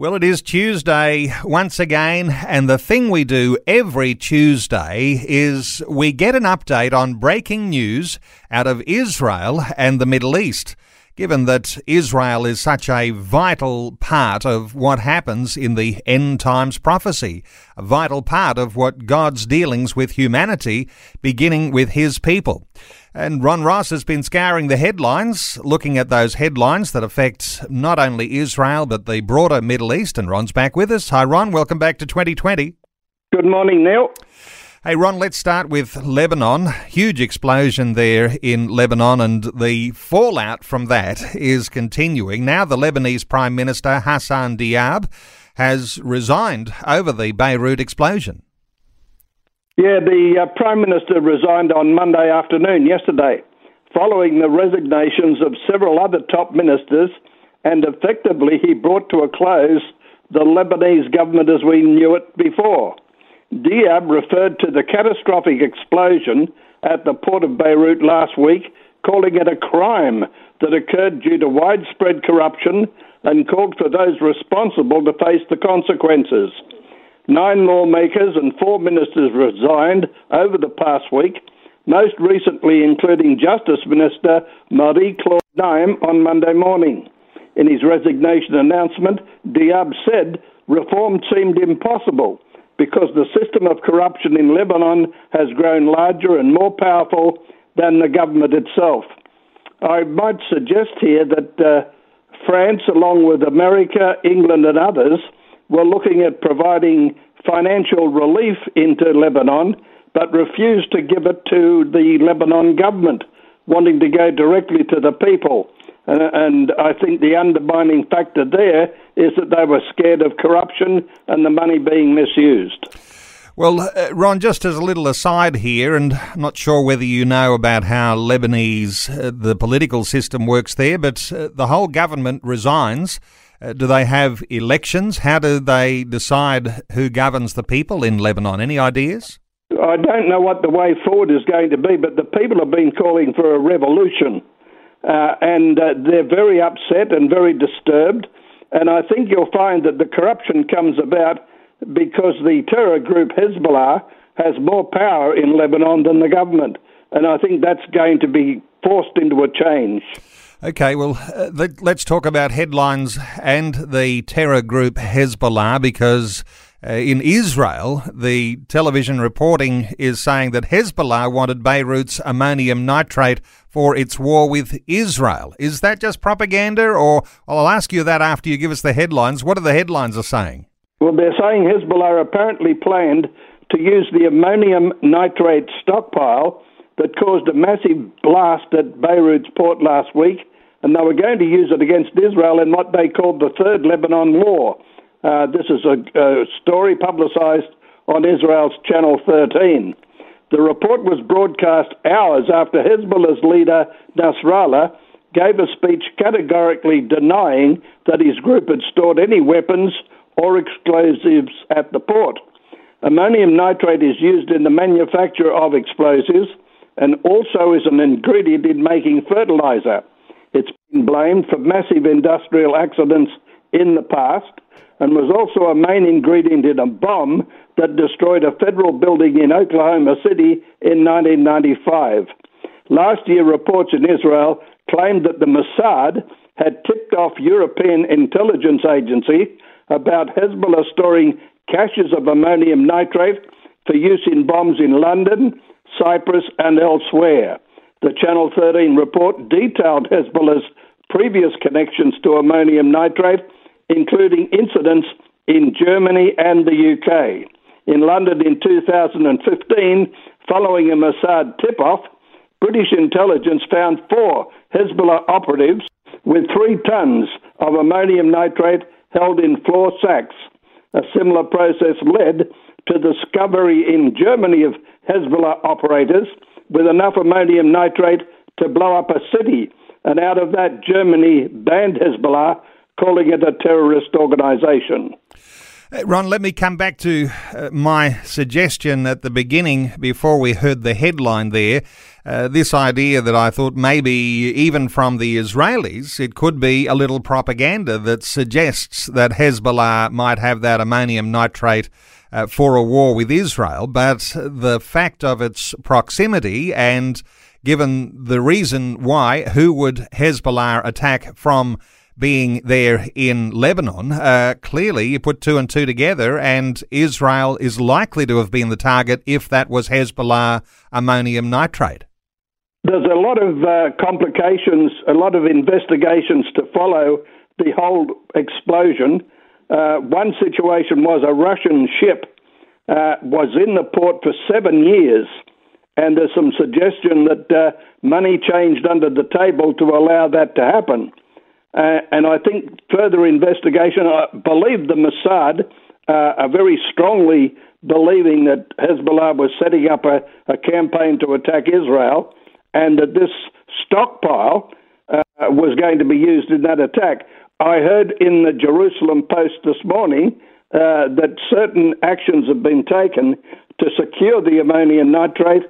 Well, it is Tuesday once again, and the thing we do every Tuesday is we get an update on breaking news out of Israel and the Middle East given that Israel is such a vital part of what happens in the end times prophecy, a vital part of what God's dealings with humanity, beginning with his people. And Ron Ross has been scouring the headlines, looking at those headlines that affect not only Israel but the broader Middle East. And Ron's back with us. Hi, Ron. Welcome back to 2020. Good morning, Neil. Hey, Ron, let's start with Lebanon. Huge explosion there in Lebanon, and the fallout from that is continuing. Now, the Lebanese Prime Minister Hassan Diab has resigned over the Beirut explosion. Yeah, the uh, Prime Minister resigned on Monday afternoon, yesterday, following the resignations of several other top ministers, and effectively he brought to a close the Lebanese government as we knew it before. Diab referred to the catastrophic explosion at the port of Beirut last week, calling it a crime that occurred due to widespread corruption and called for those responsible to face the consequences. Nine lawmakers and four ministers resigned over the past week, most recently including Justice Minister Marie Claude Naim on Monday morning. In his resignation announcement, Diab said reform seemed impossible because the system of corruption in Lebanon has grown larger and more powerful than the government itself. I might suggest here that uh, France, along with America, England, and others, were looking at providing financial relief into Lebanon, but refused to give it to the Lebanon government, wanting to go directly to the people. Uh, and I think the undermining factor there is that they were scared of corruption and the money being misused. Well, uh, Ron, just as a little aside here, and I'm not sure whether you know about how Lebanese, uh, the political system works there, but uh, the whole government resigns. Uh, do they have elections? How do they decide who governs the people in Lebanon? Any ideas? I don't know what the way forward is going to be, but the people have been calling for a revolution. Uh, and uh, they're very upset and very disturbed. And I think you'll find that the corruption comes about because the terror group Hezbollah has more power in Lebanon than the government. And I think that's going to be forced into a change. Okay, well, uh, let, us talk about headlines and the terror group Hezbollah because uh, in Israel, the television reporting is saying that Hezbollah wanted Beirut's ammonium nitrate for its war with Israel. Is that just propaganda, or well, I'll ask you that after you give us the headlines. What are the headlines are saying? Well, they're saying Hezbollah apparently planned to use the ammonium nitrate stockpile that caused a massive blast at Beirut's port last week, and they were going to use it against Israel in what they called the Third Lebanon War. Uh, this is a, a story publicized on Israel's Channel 13. The report was broadcast hours after Hezbollah's leader, Nasrallah, gave a speech categorically denying that his group had stored any weapons or explosives at the port. Ammonium nitrate is used in the manufacture of explosives and also is an ingredient in making fertilizer. It's been blamed for massive industrial accidents in the past and was also a main ingredient in a bomb that destroyed a federal building in Oklahoma City in 1995. Last year, reports in Israel claimed that the Mossad had tipped off European intelligence agency about Hezbollah storing caches of ammonium nitrate for use in bombs in London, Cyprus, and elsewhere. The Channel 13 report detailed Hezbollah's previous connections to ammonium nitrate including incidents in Germany and the UK. In London in 2015, following a Mossad tip off, British intelligence found four Hezbollah operatives with three tons of ammonium nitrate held in floor sacks. A similar process led to the discovery in Germany of Hezbollah operators with enough ammonium nitrate to blow up a city. And out of that, Germany banned Hezbollah, calling it a terrorist organization. Uh, Ron, let me come back to uh, my suggestion at the beginning before we heard the headline there. Uh, this idea that I thought maybe even from the Israelis, it could be a little propaganda that suggests that Hezbollah might have that ammonium nitrate uh, for a war with Israel. But the fact of its proximity and given the reason why, who would Hezbollah attack from being there in Lebanon, uh, clearly you put two and two together, and Israel is likely to have been the target if that was Hezbollah ammonium nitrate. There's a lot of uh, complications, a lot of investigations to follow the whole explosion. Uh, one situation was a Russian ship uh, was in the port for seven years, and there's some suggestion that uh, money changed under the table to allow that to happen. Uh, and I think further investigation, I believe the Mossad uh, are very strongly believing that Hezbollah was setting up a, a, campaign to attack Israel and that this stockpile uh, was going to be used in that attack. I heard in the Jerusalem Post this morning uh, that certain actions have been taken to secure the ammonium nitrate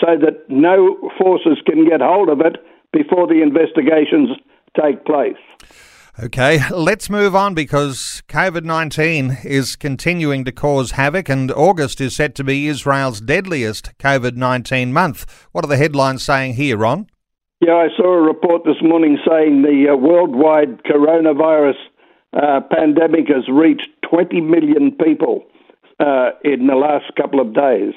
so that no forces can get hold of it before the investigations take place. Okay, let's move on because COVID 19 is continuing to cause havoc, and August is set to be Israel's deadliest COVID 19 month. What are the headlines saying here, Ron? Yeah, I saw a report this morning saying the uh, worldwide coronavirus uh, pandemic has reached 20 million people uh, in the last couple of days.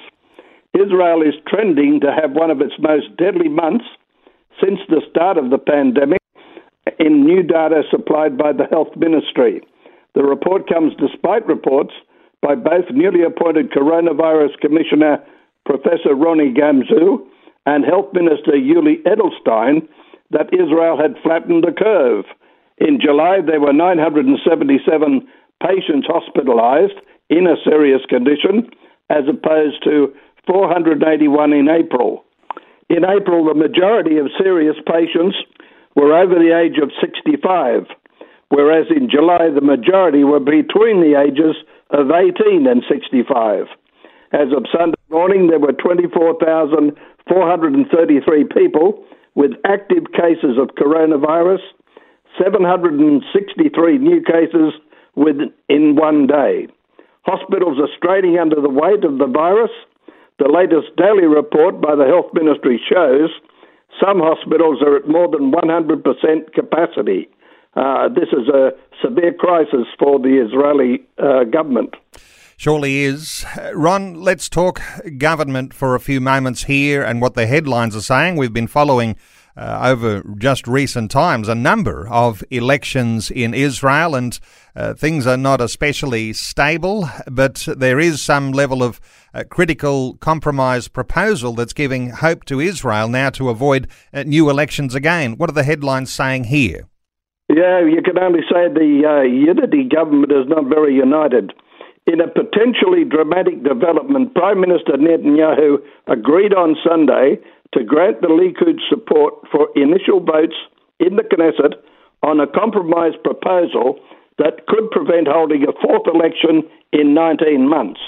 Israel is trending to have one of its most deadly months since the start of the pandemic in new data supplied by the Health Ministry. The report comes despite reports by both newly appointed Coronavirus Commissioner Professor Ronnie Gamzu and Health Minister Yuli Edelstein that Israel had flattened the curve. In July, there were 977 patients hospitalized in a serious condition, as opposed to 481 in April. In April, the majority of serious patients were over the age of 65, whereas in July the majority were between the ages of 18 and 65. As of Sunday morning, there were 24,433 people with active cases of coronavirus, 763 new cases within one day. Hospitals are straining under the weight of the virus. The latest daily report by the Health Ministry shows some hospitals are at more than 100% capacity. Uh, this is a severe crisis for the Israeli uh, government. Surely is. Ron, let's talk government for a few moments here and what the headlines are saying. We've been following uh, over just recent times a number of elections in Israel, and uh, things are not especially stable, but there is some level of uh, critical compromise proposal that's giving hope to Israel now to avoid uh, new elections again. What are the headlines saying here? Yeah, you can only say the uh, unity government is not very united. In a potentially dramatic development, Prime Minister Netanyahu agreed on Sunday to grant the Likud support for initial votes in the Knesset on a compromise proposal that could prevent holding a fourth election in 19 months.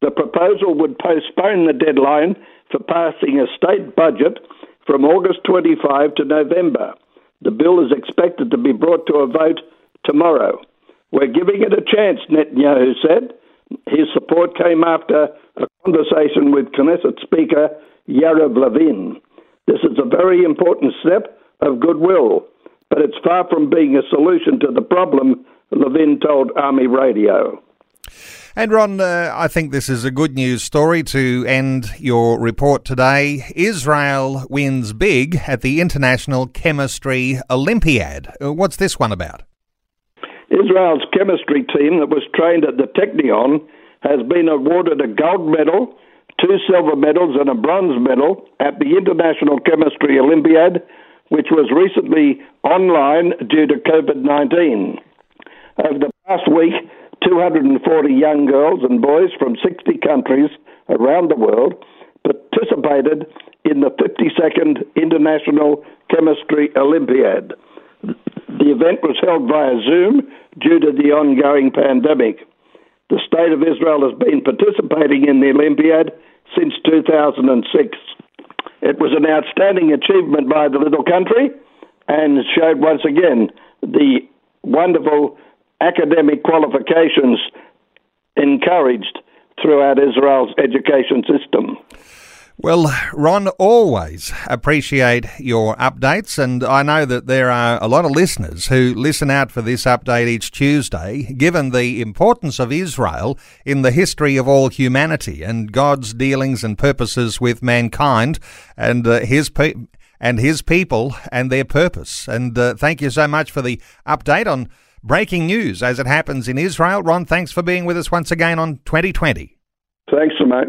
The proposal would postpone the deadline for passing a state budget from August 25 to November. The bill is expected to be brought to a vote tomorrow. We're giving it a chance, Netanyahu said. His support came after a conversation with Knesset Speaker Yariv Levin. This is a very important step of goodwill, but it's far from being a solution to the problem, Levin told Army Radio. And Ron, uh, I think this is a good news story to end your report today. Israel wins big at the International Chemistry Olympiad. Uh, what's this one about? Israel's chemistry team that was trained at the Technion has been awarded a gold medal two silver medals and a bronze medal at the International Chemistry Olympiad which was recently online due to COVID 19. Over the past week, 240 young girls and boys from 60 countries around the world participated in the 52nd International Chemistry Olympiad. The event was held via Zoom due to the ongoing pandemic. The State of Israel has been participating in the Olympiad since 2006. It was an outstanding achievement by the little country and showed once again the wonderful academic qualifications encouraged throughout Israel's education system. Well, Ron, always appreciate your updates, and I know that there are a lot of listeners who listen out for this update each Tuesday, given the importance of Israel in the history of all humanity and God's dealings and purposes with mankind and uh, his and his people and their purpose. And uh, thank you so much for the update on breaking news as it happens in Israel. Ron, thanks for being with us once again on 2020. Thanks, mate.